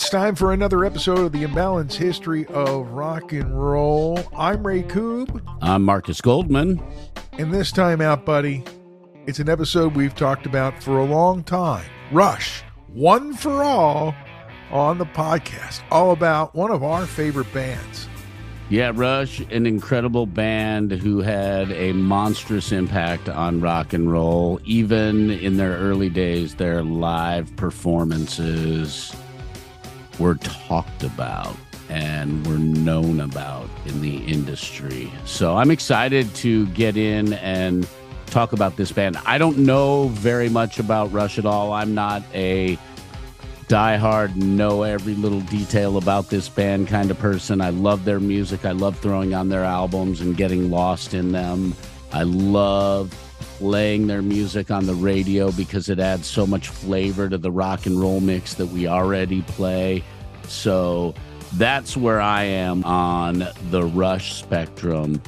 It's time for another episode of the Imbalanced History of Rock and Roll. I'm Ray Koob, I'm Markus Goldman. and this time out, buddy, it's an episode we've talked about for a long time. Rush, one for all, on the podcast, all about one of our favorite bands. Yeah, Rush, an incredible band who had a monstrous impact on rock and roll. Even in their early days, their live performances were talked about and were known about in the industry. So I'm excited to get in and talk about this band. I don't know very much about Rush at all. I'm not a diehard, know every little detail about this band kind of person. I love their music. I love throwing on their albums and getting lost in them. I love playing their music on the radio because it adds so much flavor to the rock and roll mix that we already play. So that's where I am on the Rush spectrum.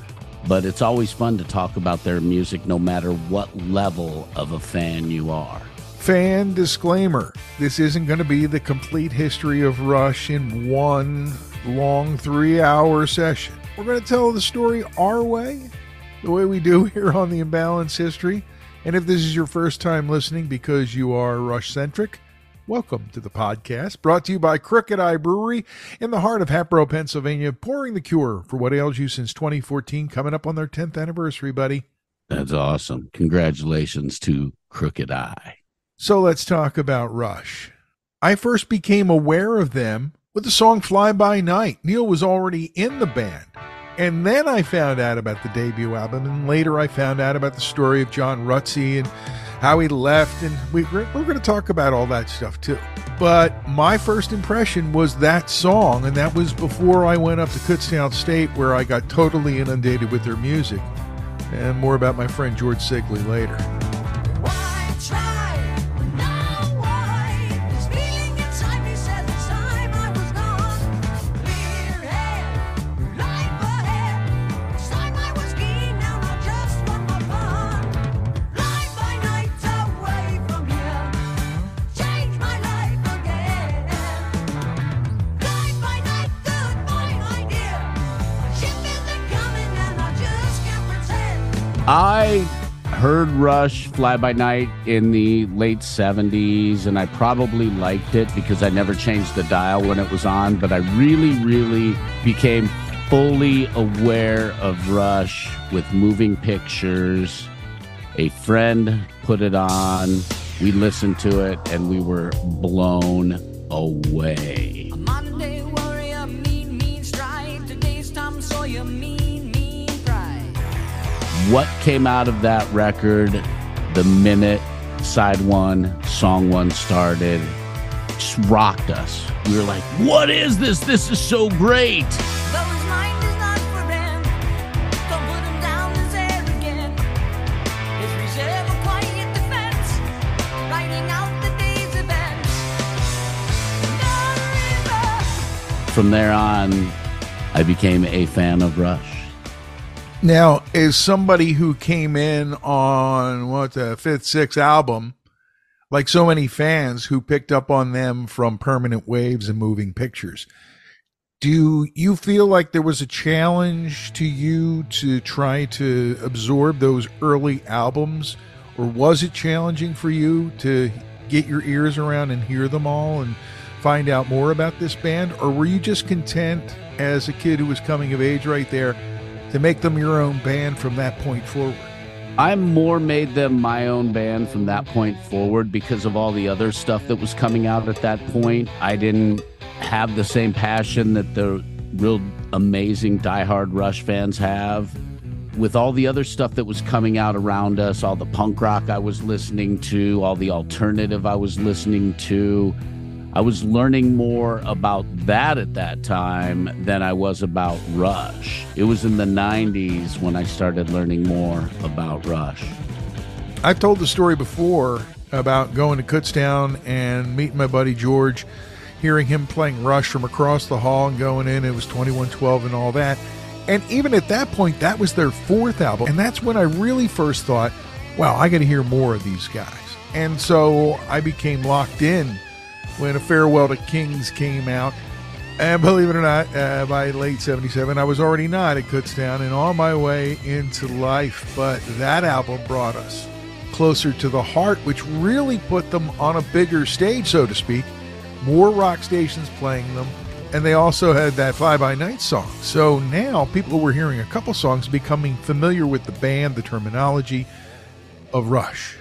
But it's always fun to talk about their music no matter what level of a fan you are. Fan disclaimer this isn't going to be the complete history of Rush in one long three hour session. We're going to tell the story our way, the way we do here on the Imbalance History. And if this is your first time listening because you are Rush centric, welcome to the podcast brought to you by Crooked Eye Brewery in the heart of Hatboro, Pennsylvania, pouring the cure for what ails you since 2014, coming up on their 10th anniversary, buddy. That's awesome. Congratulations to Crooked Eye. So let's talk about Rush. I first became aware of them with the song Fly By Night. Neil was already in the band. And then I found out about the debut album, and later I found out about the story of John Rutsey and how he left. And we, we're, we're going to talk about all that stuff too. But my first impression was that song, and that was before I went up to Kutztown State, where I got totally inundated with their music. And more about my friend George Sigley later. I heard Rush Fly By Night in the late 70s, and I probably liked it because I never changed the dial when it was on. But I really, really became fully aware of Rush with moving pictures. A friend put it on, we listened to it, and we were blown away. What came out of that record the minute side one, song one started just rocked us. We were like, what is this? This is so great. Though his mind is not for rent, don't put him down as arrogant. His reserve a quiet defense, writing out the day's events. No river. From there on, I became a fan of Rush. Now, as somebody who came in on what the fifth, sixth album, like so many fans who picked up on them from Permanent Waves and Moving Pictures, do you feel like there was a challenge to you to try to absorb those early albums, or was it challenging for you to get your ears around and hear them all and find out more about this band, or were you just content as a kid who was coming of age right there? To make them your own band from that point forward. I more made them my own band from that point forward because of all the other stuff that was coming out at that point. I didn't have the same passion that the real amazing diehard Rush fans have. with all the other stuff that was coming out around us, all the punk rock I was listening to, all the alternative I was listening to, I was learning more about that at that time than I was about Rush. It was in the 90s when I started learning more about Rush. I've told the story before about going to Kutztown and meeting my buddy George, hearing him playing Rush from across the hall and going in. It was 2112 and all that. And even at that point, that was their fourth album. And that's when I really first thought, wow, I got to hear more of these guys. And so I became locked in when A Farewell to Kings came out. And believe it or not, uh, by late 77, I was already not at Kutztown and on my way into life. But that album brought us closer to the heart, which really put them on a bigger stage, so to speak. More rock stations playing them. And they also had that Fly By Night song. So now people were hearing a couple songs becoming familiar with the band, the terminology of Rush.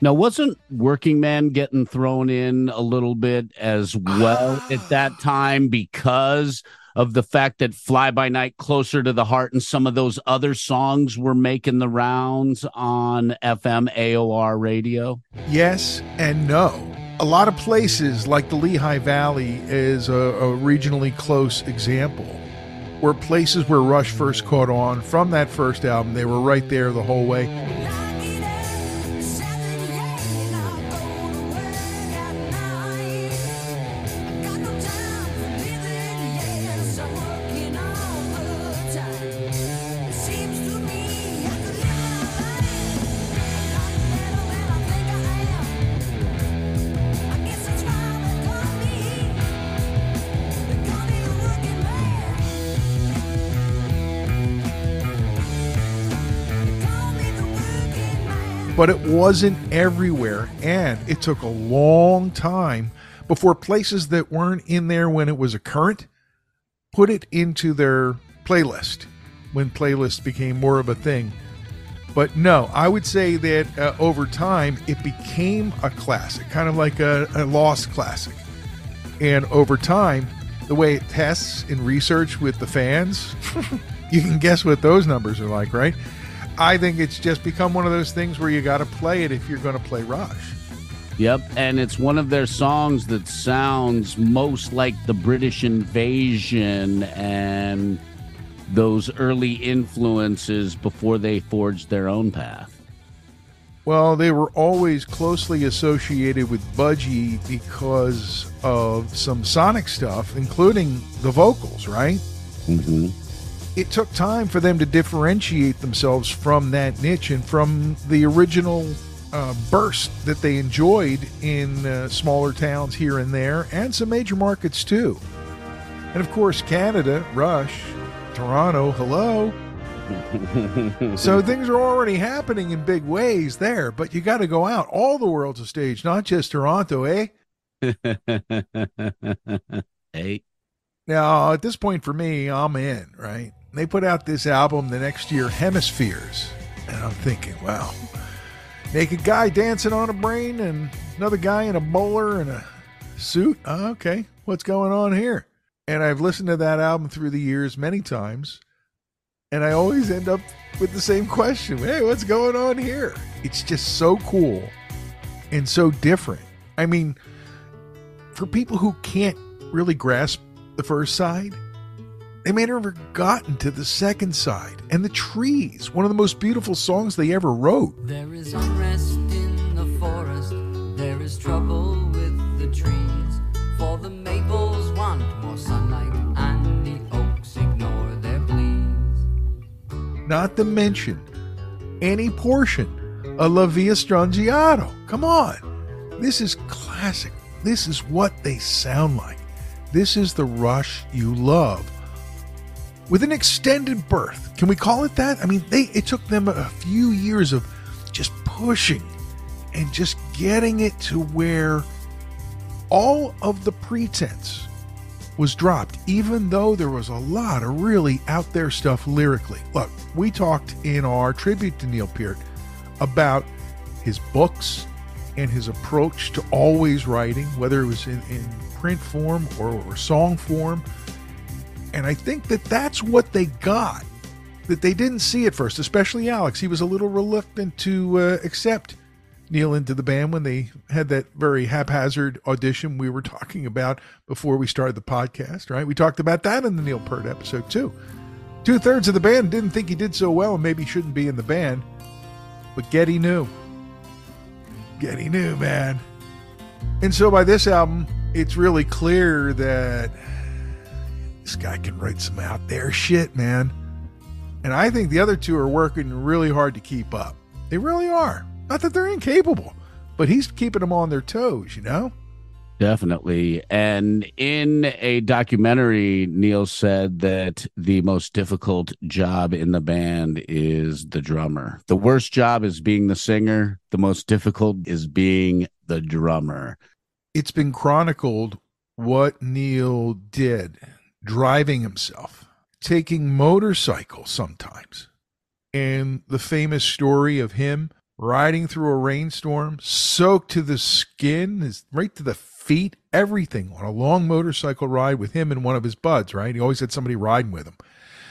Now, wasn't Working Man getting thrown in a little bit as well at that time because of the fact that Fly By Night, Closer to the Heart, and some of those other songs were making the rounds on FM AOR radio? Yes and no. A lot of places, like the Lehigh Valley, is a, a regionally close example. Were places where Rush first caught on from that first album. They were right there the whole way. But it wasn't everywhere. And it took a long time before places that weren't in there when it was a current put it into their playlist when playlists became more of a thing. But no, I would say that uh, over time it became a classic, kind of like a, a lost classic. And over time, the way it tests in research with the fans, you can guess what those numbers are like, right? I think it's just become one of those things where you got to play it if you're going to play Rush. Yep, and it's one of their songs that sounds most like the British invasion and those early influences before they forged their own path. Well, they were always closely associated with Budgie because of some sonic stuff, including the vocals, right? Mm-hmm. It took time for them to differentiate themselves from that niche and from the original uh, burst that they enjoyed in uh, smaller towns here and there and some major markets too. And of course, Canada, Rush, Toronto, hello. so things are already happening in big ways there, but you got to go out. All the world's a stage, not just Toronto, eh? hey. Now, at this point for me, I'm in, right? They put out this album the next year, Hemispheres. And I'm thinking, wow, naked guy dancing on a brain and another guy in a bowler and a suit. Oh, okay, what's going on here? And I've listened to that album through the years many times. And I always end up with the same question Hey, what's going on here? It's just so cool and so different. I mean, for people who can't really grasp the first side, they may never gotten to the second side. And the trees, one of the most beautiful songs they ever wrote. There is unrest in the forest, there is trouble with the trees. For the maples want more sunlight, and the oaks ignore their pleas. Not to mention any portion of La Villa Strangiato. Come on. This is classic. This is what they sound like. This is the rush you love. With an extended birth, can we call it that? I mean, they it took them a few years of just pushing and just getting it to where all of the pretense was dropped, even though there was a lot of really out there stuff lyrically. Look, we talked in our tribute to Neil Peart about his books and his approach to always writing, whether it was in, in print form or, or song form. And I think that that's what they got that they didn't see at first, especially Alex. He was a little reluctant to uh, accept Neil into the band when they had that very haphazard audition we were talking about before we started the podcast, right? We talked about that in the Neil Peart episode too. Two thirds of the band didn't think he did so well and maybe shouldn't be in the band, but Geddy knew. Geddy knew, man. And so by this album, it's really clear that this guy can write some out there shit, man. And I think the other two are working really hard to keep up. They really are. Not that they're incapable, but he's keeping them on their toes, you know? Definitely. And in a documentary, Neil said that the most difficult job in the band is the drummer. The worst job is being the singer, the most difficult is being the drummer. It's been chronicled what Neil did driving himself, taking motorcycles sometimes. And the famous story of him riding through a rainstorm, soaked to the skin, is right to the feet, everything on a long motorcycle ride with him and one of his buds, right? He always had somebody riding with him.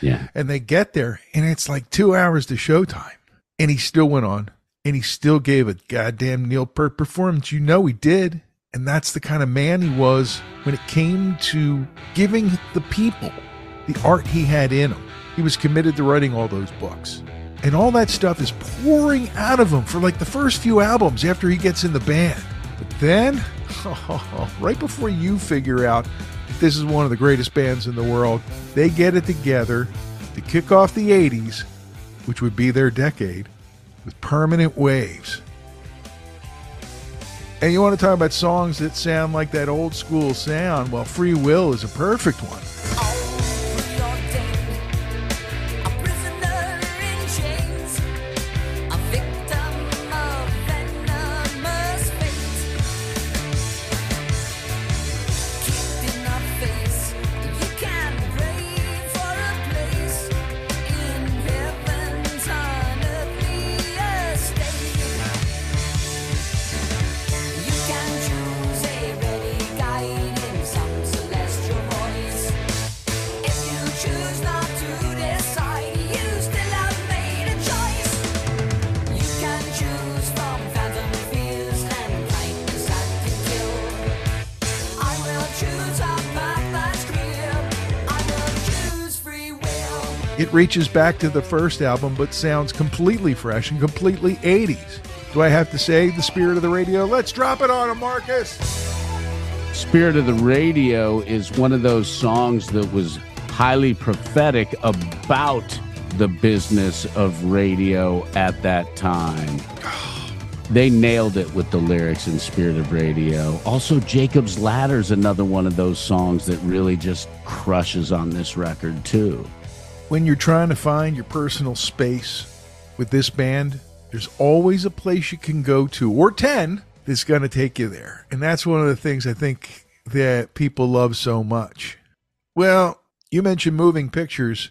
Yeah. And they get there, and it's like two hours to showtime. And he still went on, and he still gave a goddamn Neil Peart performance. You know he did. And that's the kind of man he was when it came to giving the people the art he had in him. He was committed to writing all those books. And all that stuff is pouring out of him for like the first few albums after he gets in the band. But then, right before you figure out that this is one of the greatest bands in the world, they get it together to kick off the 80s, which would be their decade, with permanent waves. And you want to talk about songs that sound like that old school sound? Well, Free Will is a perfect one. Reaches back to the first album, but sounds completely fresh and completely 80s. Do I have to say the spirit of the radio? Let's drop it on him, Markus. Spirit of the Radio is one of those songs that was highly prophetic about the business of radio at that time. They nailed it with the lyrics in Spirit of Radio. Also, Jacob's Ladder is another one of those songs that really just crushes on this record, too. When you're trying to find your personal space with this band, there's always a place you can go to, or 10, that's going to take you there. And that's one of the things I think that people love so much. Well, you mentioned moving pictures.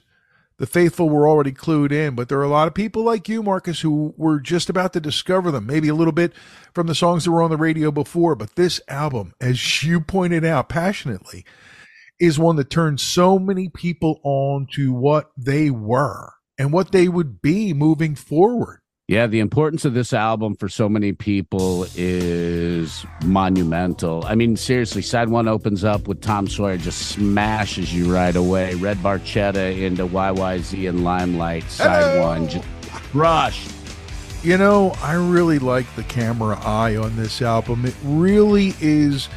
The faithful were already clued in, but there are a lot of people like you, Markus, who were just about to discover them, maybe a little bit from the songs that were on the radio before. But this album, as you pointed out passionately, is one that turns so many people on to what they were and what they would be moving forward. Yeah, the importance of this album for so many people is monumental. I mean, seriously, side one opens up with Tom Sawyer just smashes you right away. Red Barchetta into YYZ and Limelight. Side Hello. one just crushed. You know, I really like the camera eye on this album. It really is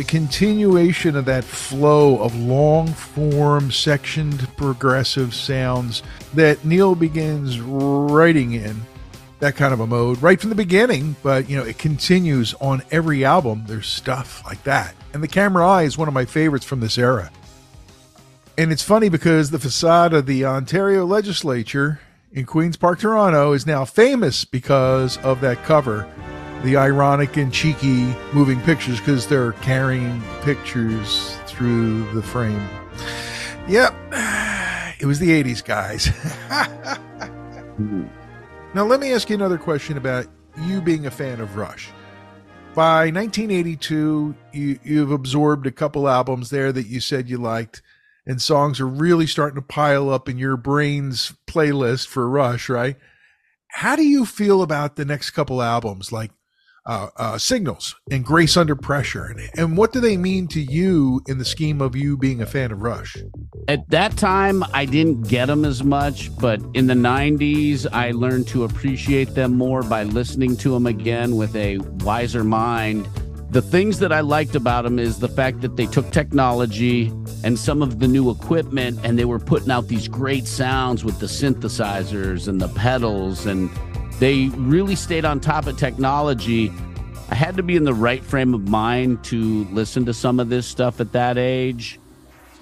the continuation of that flow of long form, sectioned progressive sounds that Neil begins writing in that kind of a mode right from the beginning, but you know, it continues on every album. There's stuff like that. And the camera eye is one of my favorites from this era. And it's funny because the facade of the Ontario legislature in Queen's Park, Toronto is now famous because of that cover. The ironic and cheeky moving pictures because they're carrying pictures through the frame. Yep, it was the 80s, guys. now, let me ask you another question about you being a fan of Rush. By 1982, you, you've absorbed a couple albums there that you said you liked. and songs are really starting to pile up in your brain's playlist for Rush, right? How do you feel about the next couple albums, like uh, uh, Signals and Grace Under Pressure, and, and what do they mean to you in the scheme of you being a fan of Rush? At that time, I didn't get them as much, but in the 90s, I learned to appreciate them more by listening to them again with a wiser mind. The things that I liked about them is the fact that they took technology and some of the new equipment and they were putting out these great sounds with the synthesizers and the pedals, and they really stayed on top of technology. I had to be in the right frame of mind to listen to some of this stuff at that age.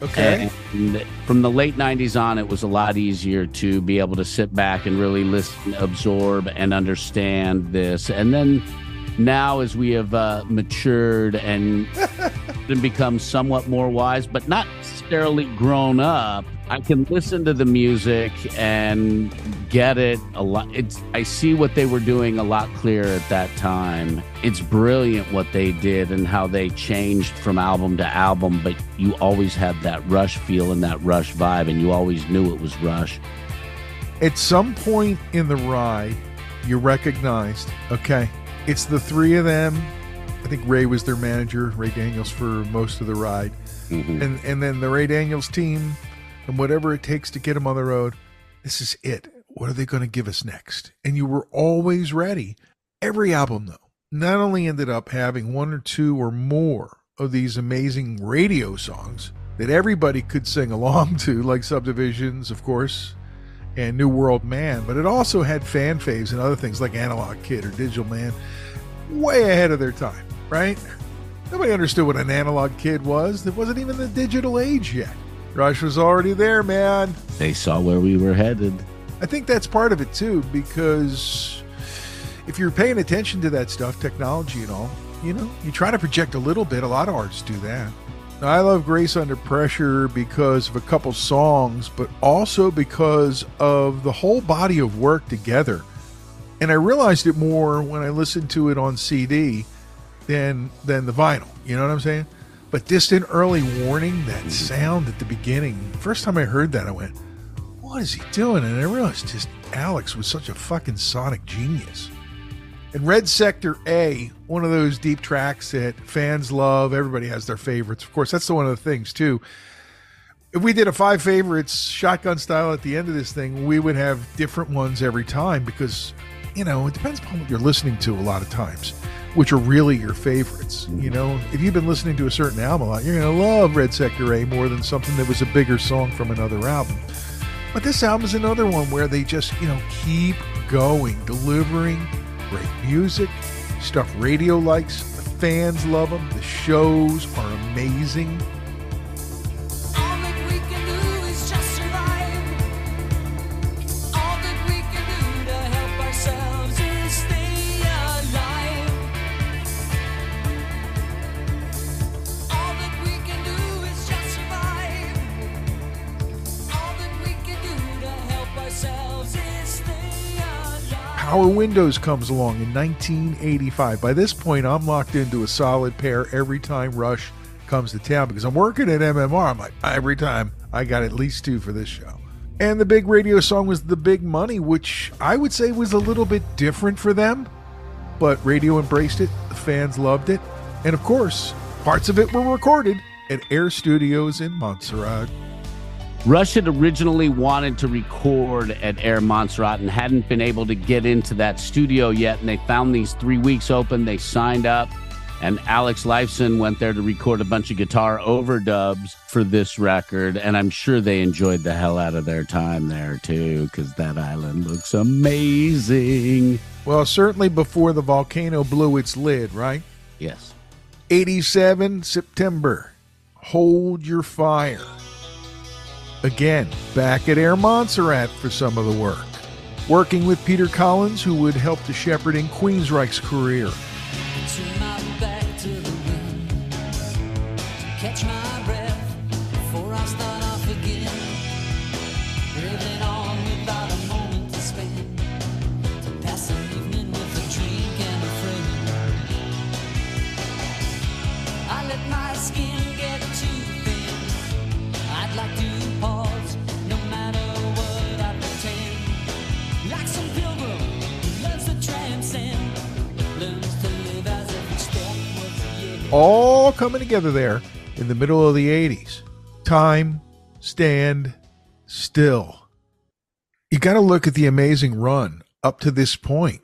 Okay. And from the late 90s on, it was a lot easier to be able to sit back and really listen, absorb, and understand this. And then now, as we have uh, matured and, and become somewhat more wise, but not necessarily grown up, I can listen to the music and get it a lot. It's I see what they were doing a lot clearer at that time. It's brilliant what they did and how they changed from album to album, but you always had that Rush feel and that Rush vibe, and you always knew it was Rush. At some point in the ride, you recognized, okay, it's the three of them. I think Ray was their manager, Ray Danniels for most of the ride. Mhm. And and then the Ray Danniels team and whatever it takes to get them on the road. This is it. What are they going to give us next? And you were always ready. Every album though not only ended up having one or two or more of these amazing radio songs that everybody could sing along to, like Subdivisions, of course, and New World Man, but it also had fan faves and other things like Analog Kid or Digital Man, way ahead of their time, right? Nobody understood what an analog kid was. It wasn't even the digital age yet. Rush was already there, man. They saw where we were headed. I think that's part of it too, because if you're paying attention to that stuff, technology and all, you know, you try to project a little bit. A lot of artists do that. Now, I love Grace Under Pressure because of a couple songs, but also because of the whole body of work together. And I realized it more when I listened to it on CD than than the vinyl. You know what I'm saying? But distant early warning, that mm-hmm. sound at the beginning. First time I heard that, I went, "What is he doing?" And I realized just Alex was such a fucking sonic genius. And Red Sector A, one of those deep tracks that fans love. Everybody has their favorites. Of course, that's the one of the things too. If we did a five favorites shotgun style at the end of this thing, we would have different ones every time because, you know, it depends upon what you're listening to a lot of times, which are really your favorites. You mm-hmm. know, if you've been listening to a certain album a lot, you're going to love Red Sector A more than something that was a bigger song from another album. But this album is another one where they just, you know, keep going, delivering great music, stuff radio likes, the fans love them, the shows are amazing. Power Windows comes along in 1985. By this point, I'm locked into a solid pair every time Rush comes to town because I'm working at MMR. I'm like, every time I got at least two for this show. And the big radio song was The Big Money, which I would say was a little bit different for them, but radio embraced it, the fans loved it, and of course, parts of it were recorded at Air Studios in Montserrat. Rush had originally wanted to record at Air Montserrat and hadn't been able to get into that studio yet. And they found these three weeks open. They signed up, and Alex Lifeson went there to record a bunch of guitar overdubs for this record. And I'm sure they enjoyed the hell out of their time there too, because that island looks amazing. Well, certainly before the volcano blew its lid, right? Yes. 87 September. Hold your fire. Again, back at Air Montserrat for some of the work. Working with Peter Collins, who would help to shepherd in Queensryche's career. Coming together there in the middle of the 80s. Time, stand still. You got to look at the amazing run up to this point.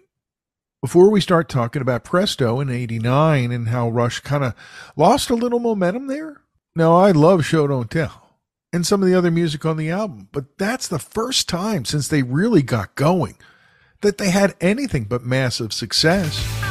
Before we start talking about Presto in 89 and how Rush kind of lost a little momentum there. Now, I love Show Don't Tell and some of the other music on the album, but that's the first time since they really got going that they had anything but massive success.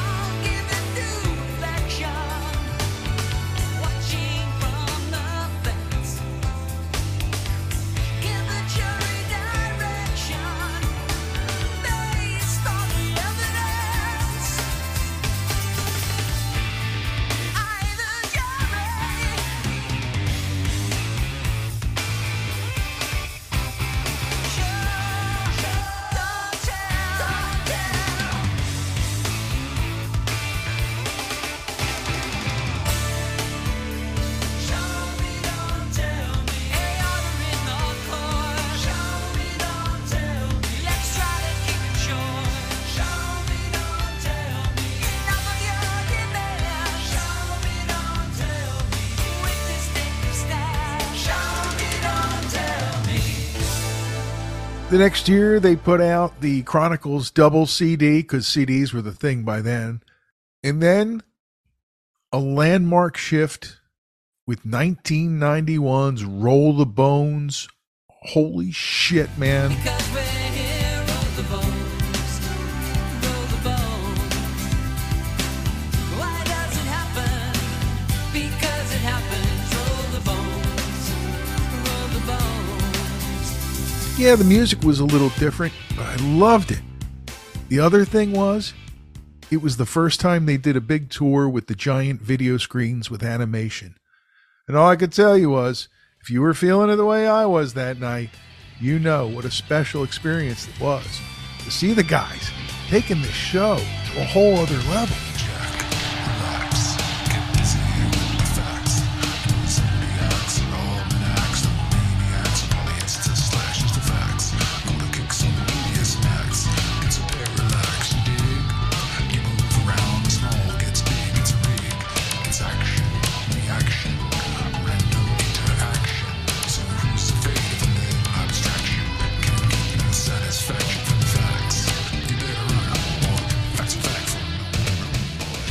The next year, they put out the Chronicles double CD because CDs were the thing by then. And then a landmark shift with 1991's Roll the Bones. Holy shit, man. Yeah, the music was a little different, but I loved it. The other thing was, it was the first time they did a big tour with the giant video screens with animation. And all I could tell you was, if you were feeling it the way I was that night, you know what a special experience it was to see the guys taking the show to a whole other level.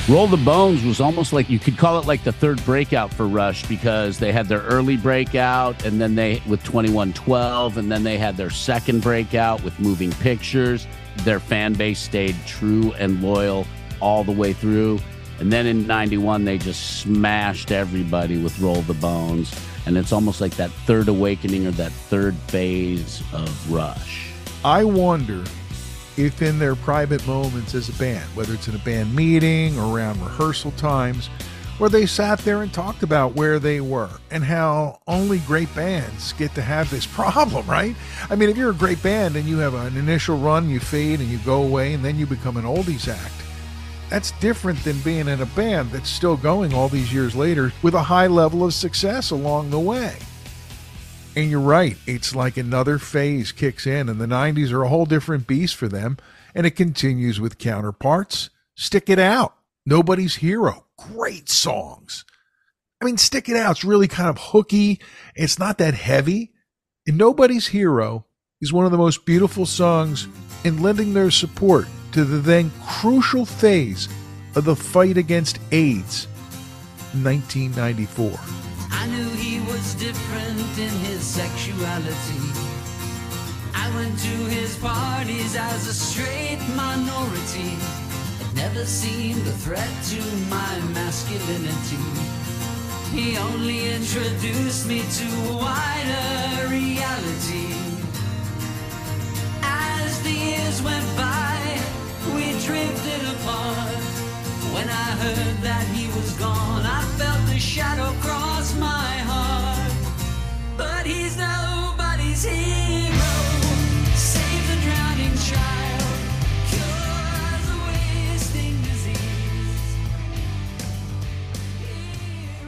Roll the Bones was almost like you could call it like the third breakout for Rush because they had their early breakout and then they with 2112 and then they had their second breakout with Moving Pictures. Their fan base stayed true and loyal all the way through. And then in 91 they just smashed everybody with Roll the Bones and it's almost like that third awakening or that third phase of Rush. I wonder if in their private moments as a band, whether it's in a band meeting or around rehearsal times, where they sat there and talked about where they were and how only great bands get to have this problem, right? I mean, if you're a great band and you have an initial run, you fade and you go away and then you become an oldies act. That's different than being in a band that's still going all these years later with a high level of success along the way. And you're right. It's like another phase kicks in, and the 90s are a whole different beast for them. And it continues with counterparts. Stick It Out, Nobody's Hero. Great songs. I mean, Stick It Out's really kind of hooky. It's not that heavy. And Nobody's Hero is one of the most beautiful songs in lending their support to the then crucial phase of the fight against AIDS in 1994. I knew he was different in his sexuality. I went to his parties as a straight minority. It never seemed a threat to my masculinity. He only introduced me to a wider reality. As the years went by, we drifted apart. When I heard that he was gone, I felt the shadow cross my heart. But he's nobody's hero. Save the drowning child, cures a wasting disease.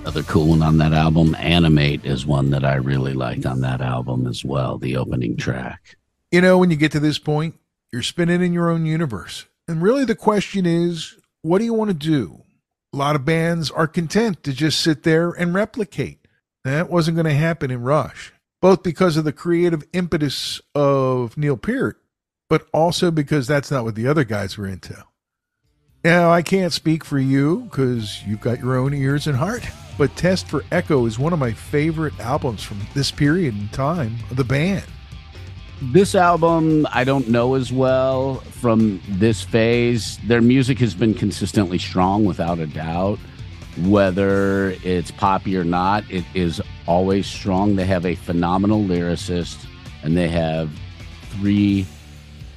Another cool one on that album, Animate, is one that I really liked on that album as well, the opening track. You know, when you get to this point, you're spinning in your own universe. And really the question is, what do you want to do? A lot of bands are content to just sit there and replicate. That wasn't going to happen in Rush, both because of the creative impetus of Neil Peart, but also because that's not what the other guys were into. Now, I can't speak for you because you've got your own ears and heart, but Test for Echo is one of my favorite albums from this period in time of the band. This album, I don't know as well from this phase. Their music has been consistently strong, without a doubt. Whether it's poppy or not, it is always strong. They have a phenomenal lyricist, and they have three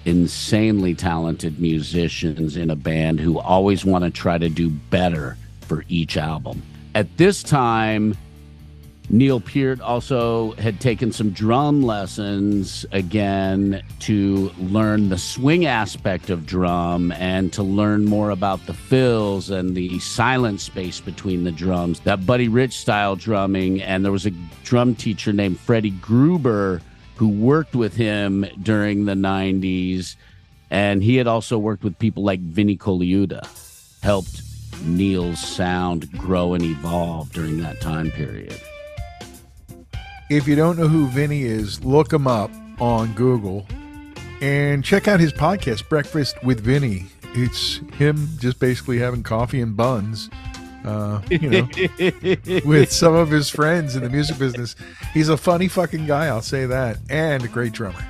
insanely talented musicians in a band who always want to try to do better for each album. At this time, Neil Peart also had taken some drum lessons again to learn the swing aspect of drum and to learn more about the fills and the silent space between the drums, that Buddy Rich style drumming. And there was a drum teacher named Freddie Gruber who worked with him during the 90s. And he had also worked with people like Vinnie Colaiuta, helped Neil's sound grow and evolve during that time period. If you don't know who Vinny is, look him up on Google and check out his podcast, Breakfast with Vinny. It's him just basically having coffee and buns, uh, you know, with some of his friends in the music business. He's a funny fucking guy, I'll say that, and a great drummer.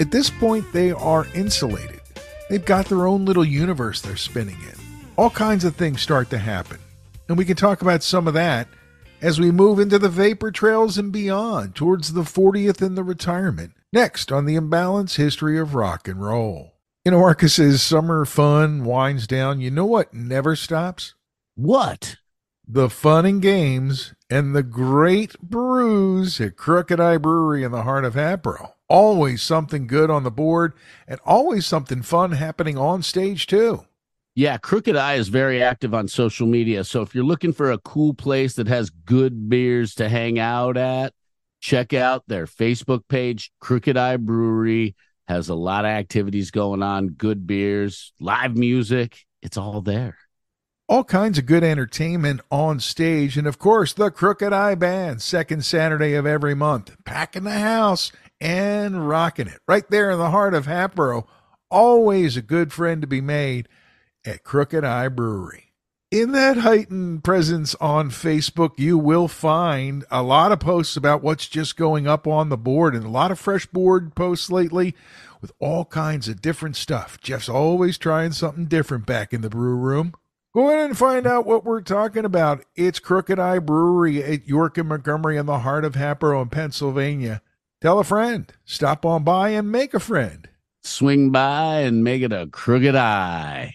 At this point, they are insulated. They've got their own little universe they're spinning in. All kinds of things start to happen. And we can talk about some of that as we move into the vapor trails and beyond towards the 40th and the retirement. Next on the imbalanced history of rock and roll. You know, Markus's summer fun winds down. You know what never stops? What? The fun and games and the great brews at Crooked Eye Brewery in the heart of Hatboro. Always something good on the board and always something fun happening on stage, too. Yeah, Crooked Eye is very active on social media. So if you're looking for a cool place that has good beers to hang out at, check out their Facebook page. Crooked Eye Brewery has a lot of activities going on, good beers, live music. It's all there. all kinds of good entertainment on stage. And of course, the Crooked Eye Band, second Saturday of every month, packing the house and rocking it right there in the heart of Hatboro. Always a good friend to be made at Crooked Eye Brewery. In that heightened presence on Facebook, you will find a lot of posts about what's just going up on the board and a lot of fresh board posts lately with all kinds of different stuff. Jeff's always trying something different back in the brew room. Go in and find out what we're talking about. It's Crooked Eye Brewery at York and Montgomery in the heart of Hatboro in Pennsylvania. Tell a friend, stop on by and make a friend. Swing by and make it a crooked eye.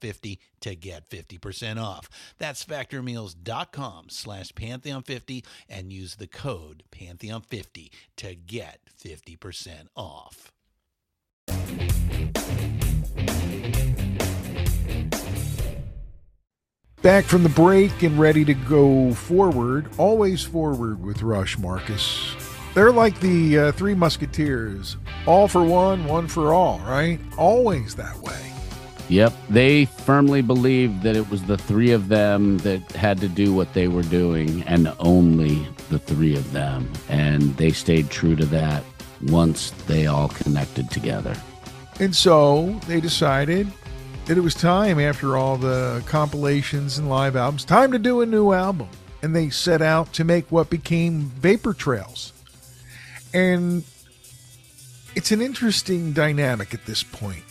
pantheon50 to get 50% off. That's factormeals.com slash pantheon50 and use the code pantheon50 to get 50% off. Back from the break and ready to go forward, always forward with Rush Markus. They're like the uh, Three Musketeers all for one, one for all, right? Always that way. Yep, they firmly believed that it was the three of them that had to do what they were doing, and only the three of them. And they stayed true to that once they all connected together. And so they decided that it was time, after all the compilations and live albums, time to do a new album. And they set out to make what became Vapor Trails. And it's an interesting dynamic at this point.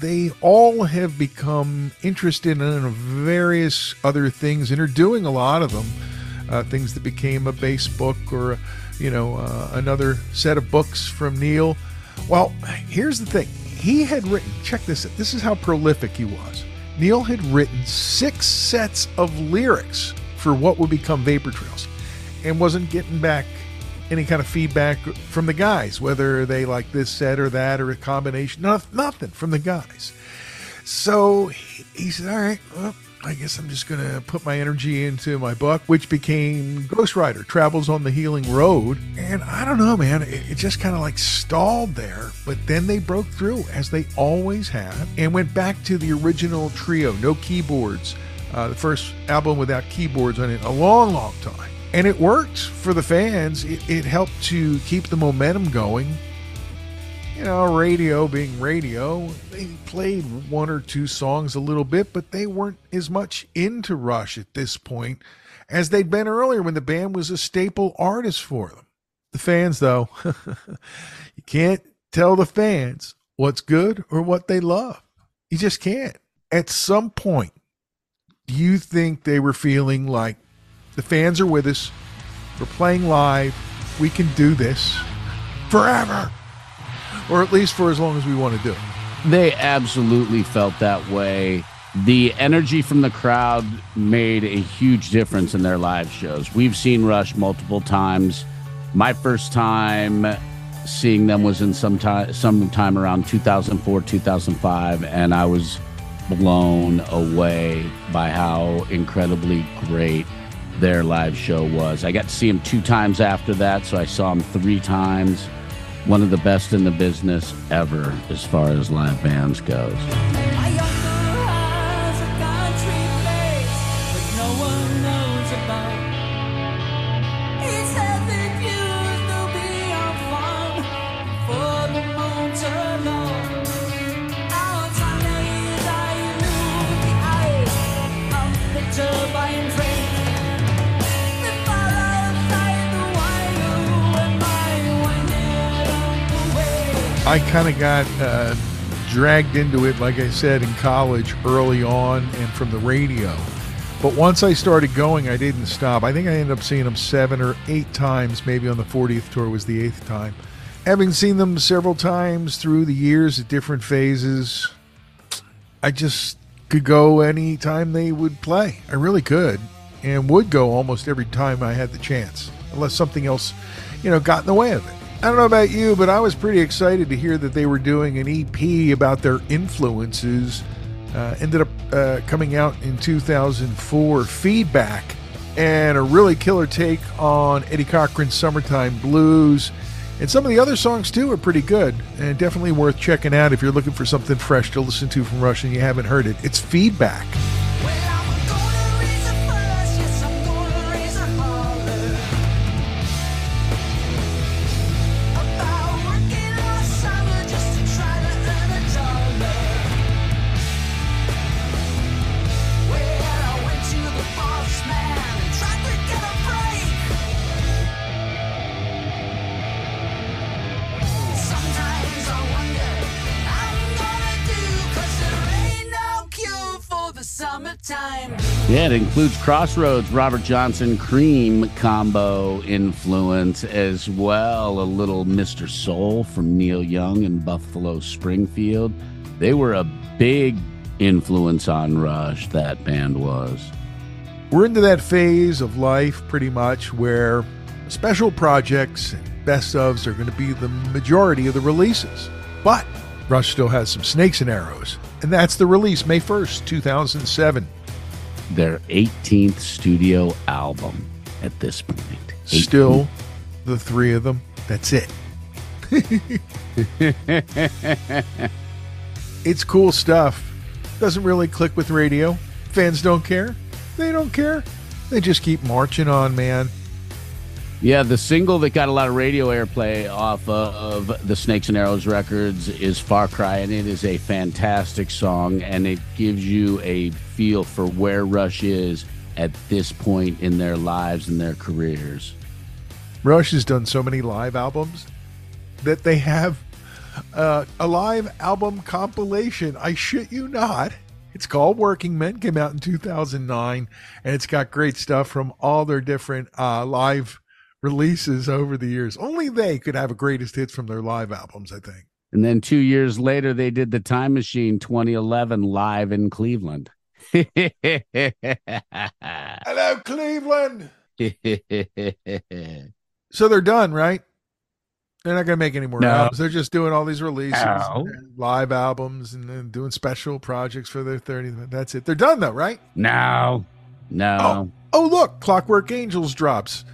They all have become interested in various other things and are doing a lot of them. Uh, things that became a bass book or, you know, uh, another set of books from Neil. Well, here's the thing. He had written, check this out. This is how prolific he was. Neil had written six sets of lyrics for what would become Vapor Trails and wasn't getting back any kind of feedback from the guys, whether they like this set or that or a combination. No, nothing from the guys. So he, he said, All right, well, I guess I'm just going to put my energy into my book, which became Ghost Rider Travels on the Healing Road. And I don't know, man, it, it just kind of like stalled there. But then they broke through, as they always have, and went back to the original trio, no keyboards. Uh, the first album without keyboards on it, a long, long time. And it worked for the fans. It, it helped to keep the momentum going you know, radio being radio, they played one or two songs a little bit, but they weren't as much into Rush at this point as they'd been earlier when the band was a staple artist for them. The fans, though, you can't tell the fans what's good or what they love. You just can't. At some point, do you think they were feeling like the fans are with us? We're playing live. We can do this forever or at least for as long as we want to do it. They absolutely felt that way. The energy from the crowd made a huge difference in their live shows. We've seen Rush multiple times. My first time seeing them was in some time, sometime around 2004, 2005, and I was blown away by how incredibly great their live show was. I got to see them two times after that, so I saw them three times one of the best in the business ever as far as live bands goes. I kind of got uh, dragged into it, like I said, in college early on and from the radio. But once I started going, I didn't stop. I think I ended up seeing them seven or eight times, maybe on the 40th tour was the eighth time. Having seen them several times through the years at different phases, I just could go any time they would play. I really could, and would go almost every time I had the chance, unless something else, you know, got in the way of it. I don't know about you, but I was pretty excited to hear that they were doing an EP about their influences. Uh, ended up uh, coming out in 2004. Feedback and a really killer take on Eddie Cochran's "Summertime Blues." And some of the other songs too are pretty good and definitely worth checking out if you're looking for something fresh to listen to from Rush and you haven't heard it. It's Feedback. Yeah, it includes Crossroads, Robert Johnson, Cream combo influence as well. A little Mr. Soul from Neil Young and Buffalo Springfield. They were a big influence on Rush, that band was. We're into that phase of life pretty much where special projects and best ofs are going to be the majority of the releases. But Rush still has some snakes and arrows, and that's the release May 1st, 2007. Their 18th studio album at this point. 18th. Still the three of them. That's it. it's cool stuff. Doesn't really click with radio. Fans don't care. They don't care. They just keep marching on, man. Yeah, the single that got a lot of radio airplay off of the Snakes and Arrows records is Far Cry, and it is a fantastic song, and it gives you a feel for where Rush is at this point in their lives and their careers. Rush has done so many live albums that they have uh, a live album compilation. I shit you not. It's called Working Men. Came out in 2009, and it's got great stuff from all their different uh, live releases over the years. Only they could have a greatest hits from their live albums, I think. And then two years later, they did the Time Machine 2011 live in Cleveland. Hello, Cleveland. So they're done, right? They're not going to make any more No. albums. They're just doing all these releases, No. and live albums, and then doing special projects for their 30th. That's it. They're done, though, right? no, no. Oh, oh look, Clockwork Angels drops.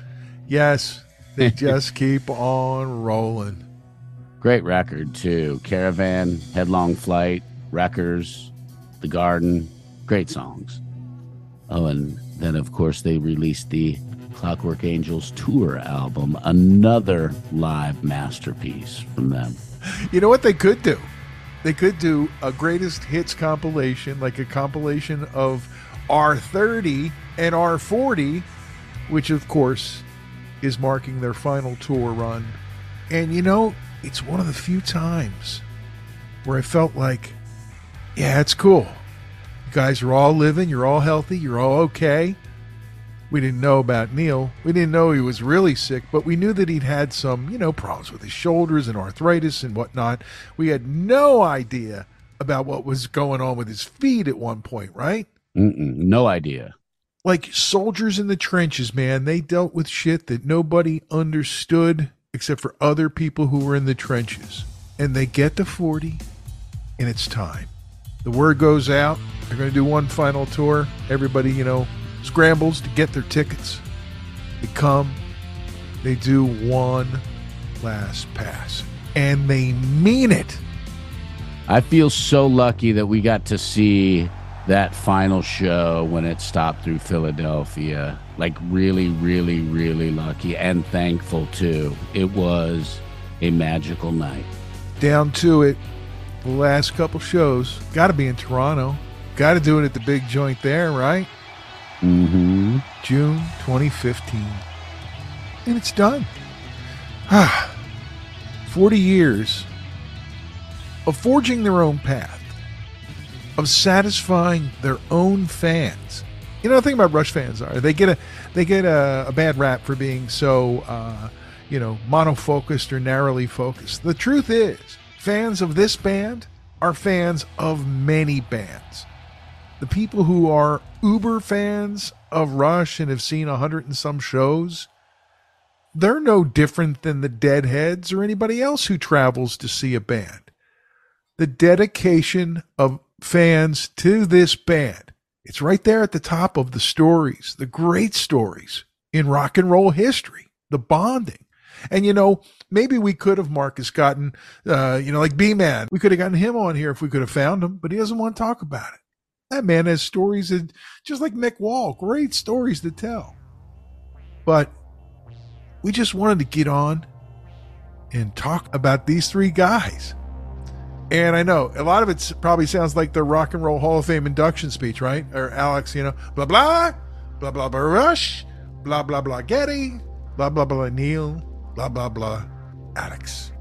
Yes, they just keep on rolling. Great record, too. Caravan, Headlong Flight, Wreckers, The Garden. Great songs. Oh, and then, of course, they released the Clockwork Angels tour album, another live masterpiece from them. You know what they could do? They could do a greatest hits compilation, like a compilation of R30 and R40, which of course is marking their final tour run. And you know, it's one of the few times where I felt like, yeah, it's cool. You guys are all living, you're all healthy, you're all okay. We didn't know about Neil. We didn't know he was really sick, but we knew that he'd had some, you know, problems with his shoulders and arthritis and whatnot. We had no idea about what was going on with his feet at one point, right? Mm-mm, no idea. Like soldiers in the trenches, man, they dealt with shit that nobody understood except for other people who were in the trenches. And they get to 40, and it's time. The word goes out. They're going to do one final tour. Everybody, you know, scrambles to get their tickets. They come, they do one last pass, and they mean it. I feel so lucky that we got to see that final show when it stopped through Philadelphia. Like, really, really, really lucky and thankful too. It was a magical night. Down to it, the last couple shows. Got to be in Toronto. Got to do it at the big joint there, right? Mm-hmm. June 2015. And it's done. Ah, 40 years of forging their own path, of satisfying their own fans. You know, the thing about Rush fans are they get a they get a, a bad rap for being so uh, you know monofocused or narrowly focused. The truth is, fans of this band are fans of many bands the people who are uber fans of Rush and have seen a hundred and some shows, they're no different than the Deadheads or anybody else who travels to see a band. The dedication of fans to this band, it's right there at the top of the stories, the great stories in rock and roll history, the bonding. And you know, maybe we could have Markus gotten, uh, you know, like B Man. We could have gotten him on here if we could have found him, but he doesn't want to talk about it. That man has stories that, just like Mick Wall, great stories to tell. But we just wanted to get on and talk about these three guys. And I know a lot of it probably sounds like the Rock and Roll Hall of Fame induction speech, right? Or Alex, you know, blah blah, blah blah blah Rush, blah blah blah Geddy, blah blah blah Neil, blah blah blah Alex,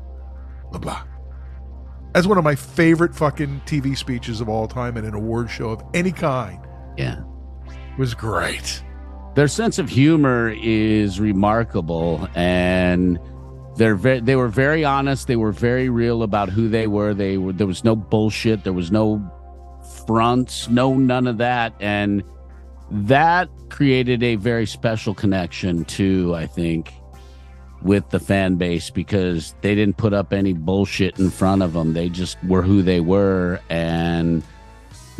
blah blah. That's one of my favorite fucking TV speeches of all time in an award show of any kind. Yeah. It was great. Their sense of humor is remarkable and they're very, they were very honest, they were very real about who they were. They were there was no bullshit, there was no fronts, no none of that and that created a very special connection too, I think with the fan base because they didn't put up any bullshit in front of them. They just were who they were and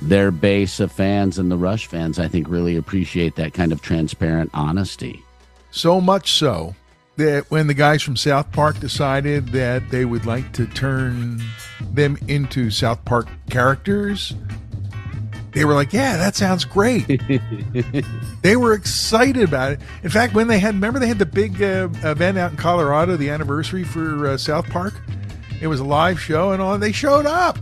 their base of fans and the Rush fans, I think, really appreciate that kind of transparent honesty. So much so that when the guys from South Park decided that they would like to turn them into South Park characters, they were like, "Yeah, that sounds great." they were excited about it. In fact, when they had, remember they had the big uh, event out in Colorado, the anniversary for uh, South Park. It was a live show and all. They showed up.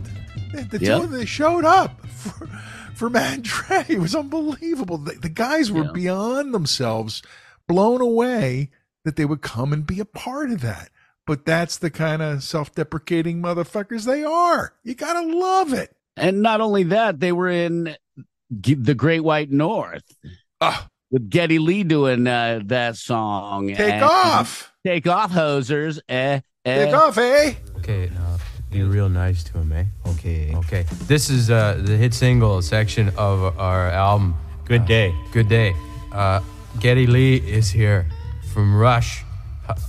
The, the two Yep. of them, they showed up for, for Matt Trey. It was unbelievable. The, the guys were Yeah. beyond themselves, blown away that they would come and be a part of that. But that's the kind of self-deprecating motherfuckers they are. You gotta love it. And not only that, they were in the Great White North Ah, with Geddy Lee doing uh, that song. take And- off, Take off, hosers. Eh, eh. take off, eh? Okay, now be real nice to him, eh? Okay. Okay. This is uh, the hit single section of our album. Good day. Good day. Uh, Geddy Lee is here from Rush.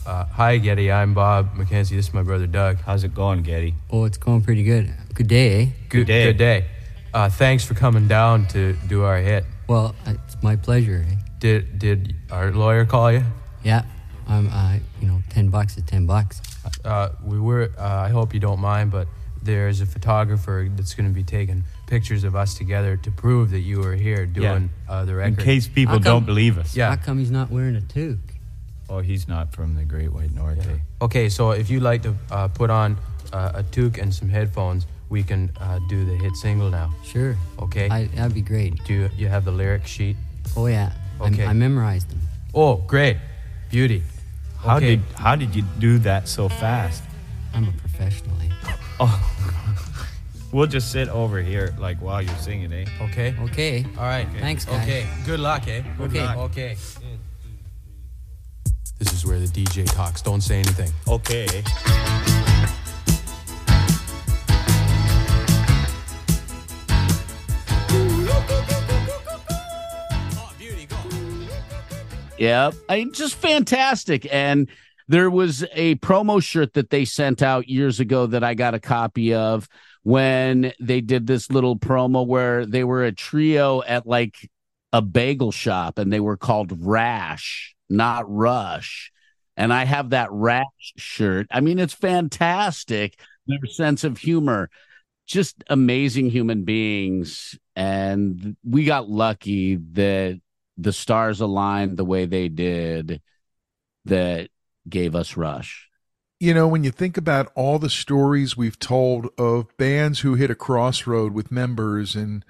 Uh, hi, Geddy. I'm Bob McKenzie. This is my brother Doug. How's it going, Geddy? Oh, it's going pretty good. Good day, eh? Good, day. Good day. Uh, thanks for coming down to do our hit. Well, it's my pleasure, eh? Did did our lawyer call you? Yeah, I'm, uh, you know, 10 bucks is 10 bucks. Uh, we were. Uh, I hope you don't mind, but there's a photographer that's going to be taking pictures of us together to prove that you were here doing uh, the In case people come- don't believe us. Yeah. How come he's not wearing a toque? Oh, he's not from the Great White North. eh? Okay, so if you'd like to uh, put on uh, a toque and some headphones, we can uh, do the hit single now. Sure. Okay. I, that'd be great. do you, you have the lyric sheet? Oh, yeah. I- Okay. I, memorized them. Oh, great, beauty. How Okay. did how did you do that so fast? I'm a professional, eh? Oh, we'll just sit over here like while you're singing, eh? Okay. Okay. All right. Thanks, guys. Okay. Good luck, eh? Okay. luck. Okay. This is where the DJ talks. Don't say anything. Okay. Yep. I mean, just fantastic. And there was a promo shirt that they sent out years ago that I got a copy of when they did this little promo where they were a trio at like a bagel shop and they were called Rash, not Rush. And I have that Rash shirt. I mean, it's fantastic. Their sense of humor, just amazing human beings. And we got lucky that the stars aligned the way they did that gave us Rush. You know, when you think about all the stories we've told of bands who hit a crossroad with members and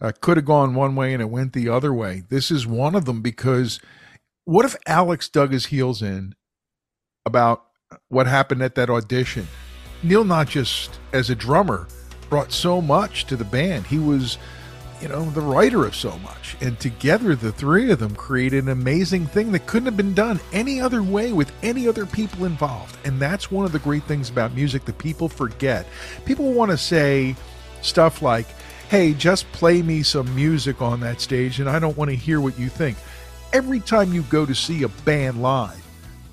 uh, could have gone one way and it went the other way, this is one of them because what if Alex dug his heels in about what happened at that audition? Neil, not just as a drummer, brought so much to the band. He was, you know, the writer of so much. And together, the three of them created an amazing thing that couldn't have been done any other way with any other people involved. And that's one of the great things about music that people forget. People want to say stuff like, hey, just play me some music on that stage, and I don't want to hear what you think. Every time you go to see a band live,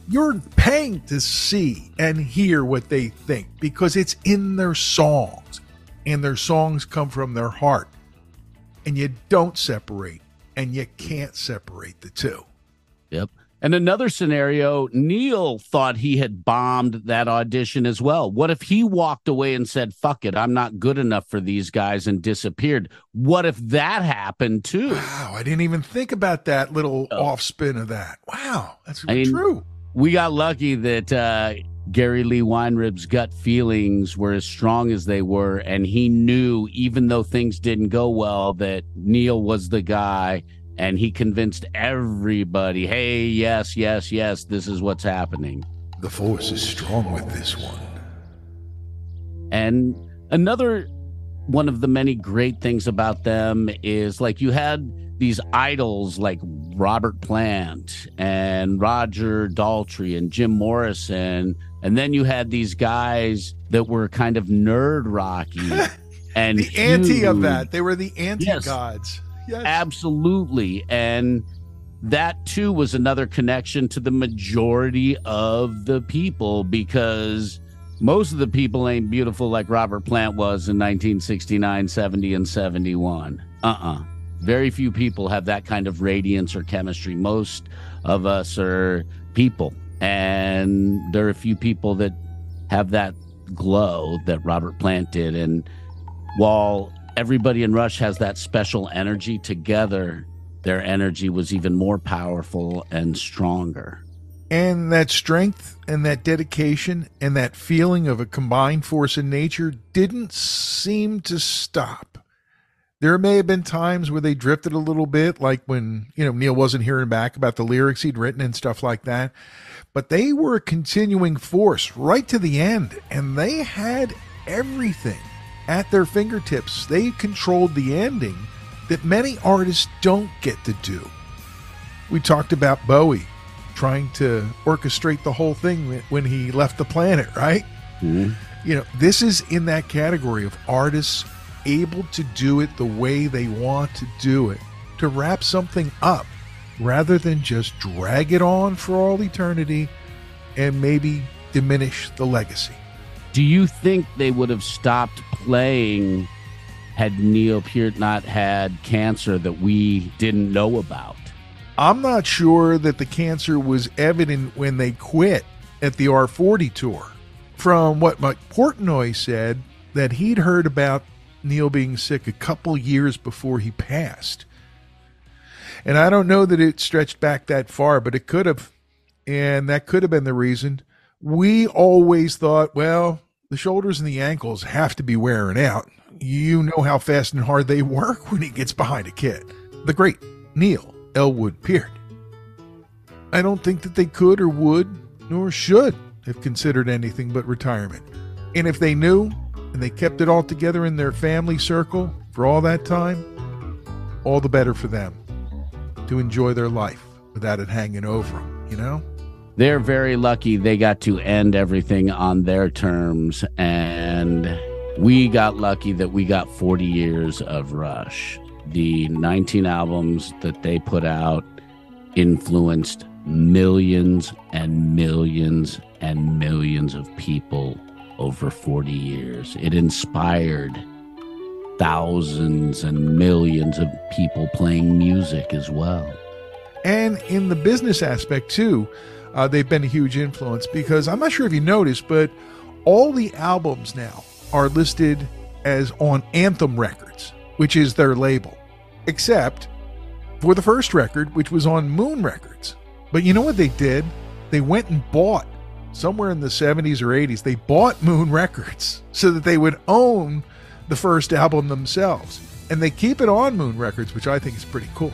you're paying to see and hear what they think because it's in their songs and their songs come from their heart and you don't separate and you can't separate the two Yep. And another scenario, Neil thought he had bombed that audition as well. What if he walked away and said, fuck it, I'm not good enough for these guys and disappeared? What if that happened too? wow i didn't even think about that little Oh. off spin of that wow that's I mean, true We got lucky that uh, Gary Lee Weinrib's gut feelings were as strong as they were. And he knew, even though things didn't go well, that Neil was the guy. And he convinced everybody, hey, yes, yes, yes, this is what's happening. the force is strong with this one. And another one of the many great things about them is like you had these idols like Robert Plant and Roger Daltrey and Jim Morrison. And then you had these guys that were kind of nerd rocky and the anti of that. they were the anti gods. yes Absolutely. And that too was another connection to the majority of the people because most of the people ain't beautiful like Robert Plant was in 1969, 70, and 71. Uh uh Very few people have that kind of radiance or chemistry. Most of us are people, and there are a few people that have that glow that Robert Plant did. And while everybody in Rush has that special energy. Together, their energy was even more powerful and stronger. And that strength and that dedication and that feeling of a combined force in nature didn't seem to stop. There may have been times where they drifted a little bit, like when, you know, Neil wasn't hearing back about the lyrics he'd written and stuff like that. But they were a continuing force right to the end, and they had everything at their fingertips. They controlled the ending that many artists don't get to do. We talked about Bowie trying to orchestrate the whole thing when he left the planet, right? Mm-hmm. You know, this is in that category of artists able to do it the way they want to do it, to wrap something up rather than just drag it on for all eternity and maybe diminish the legacy. Do you think they would have stopped playing had Neil Peart not had cancer that we didn't know about? I'm not sure that the cancer was evident when they quit at the R40 tour. From what Mike Portnoy said, that he'd heard about Neil being sick a couple years before he passed. And I don't know that it stretched back that far, but it could have. And that could have been the reason. We always thought, well, the shoulders and the ankles have to be wearing out. You know how fast and hard they work when he gets behind a kit. The great Neil Elwood Peart. I don't think that they could or would nor should have considered anything but retirement. And if they knew and they kept it all together in their family circle for all that time, all the better for them to enjoy their life without it hanging over them, you know? They're very lucky they got to end everything on their terms. And we got lucky that we got 40 years of Rush. The 19 albums that they put out influenced millions and millions and millions of people over 40 years. It inspired thousands and millions of people playing music as well. And in the business aspect, too, uh, they've been a huge influence because I'm not sure if you noticed, but all the albums now are listed as on Anthem Records, which is their label, except for the first record, which was on Moon Records. But you know what they did? They went and bought somewhere in the 70s or 80s, they bought Moon Records so that they would own the first album themselves. And they keep it on Moon Records, which I think is pretty cool.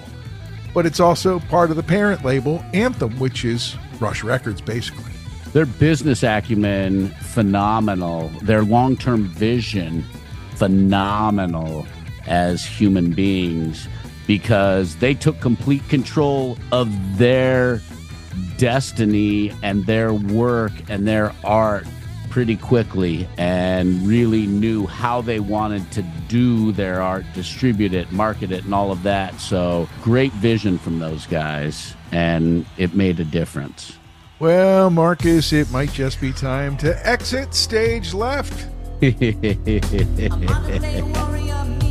But it's also part of the parent label, Anthem, which is Rush Records, basically. Their business acumen, phenomenal. Their long term vision, phenomenal as human beings because they took complete control of their destiny and their work and their art pretty quickly and really knew how they wanted to do their art, distribute it, market it, and all of that. So, great vision from those guys, and it made a difference. Well, Markus, it might just be time to exit stage left.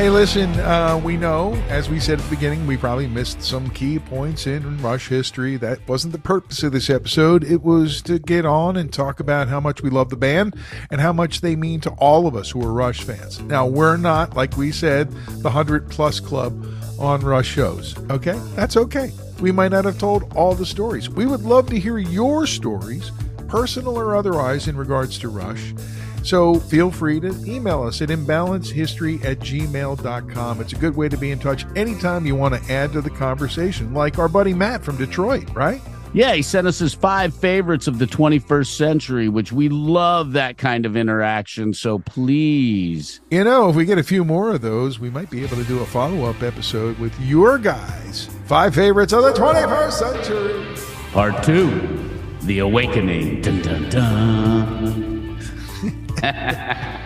Hey, listen, uh, we know, as we said at the beginning, we probably missed some key points in Rush history. That wasn't the purpose of this episode. It was to get on and talk about how much we love the band and how much they mean to all of us who are Rush fans. Now, we're not, like we said, the 100 plus club on Rush shows, okay? That's okay. We might not have told all the stories. We would love to hear your stories, personal or otherwise, in regards to Rush. So feel free to email us at imbalancehistory at gmail.com. It's a good way to be in touch anytime you want to add to the conversation, like our buddy Matt from Detroit, right? Yeah, he sent us his five favorites of the 21st century, which we love that kind of interaction. So please. You know, if we get a few more of those, we might be able to do a follow up episode with your guys' five favorites of the 21st century. Part two The Awakening. Dun, dun, dun.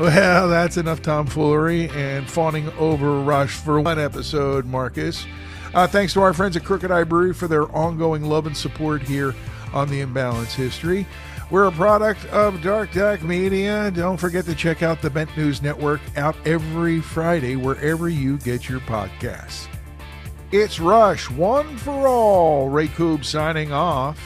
Well, that's enough tomfoolery and fawning over Rush for one episode, Markus. Uh, thanks to our friends at Crooked Eye Brewery for their ongoing love and support here on the Imbalance History. We're a product of Dark Deck Media. Don't forget to check out the Bent News Network out every Friday wherever you get your podcasts. It's Rush, one for all. Ray Coob signing off.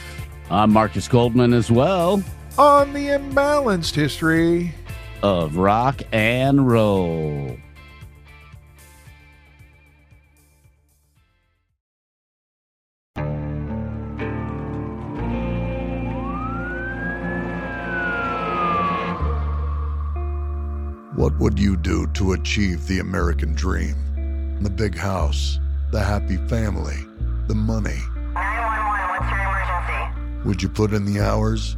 I'm Markus Goldman as well. On the imbalanced history. Of rock and roll. What would you do to achieve the American dream? The big house, the happy family, the money. 911, what's your emergency? Would you put in the hours?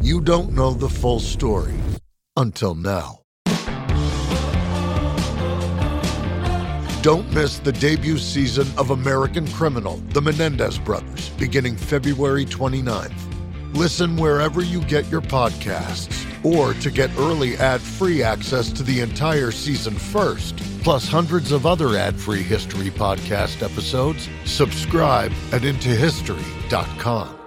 you don't know the full story. Until now. Don't miss the debut season of American Criminal, The Menendez Brothers, beginning February 29th. Listen wherever you get your podcasts, or to get early ad free access to the entire season first, plus hundreds of other ad free history podcast episodes, subscribe at IntoHistory.com.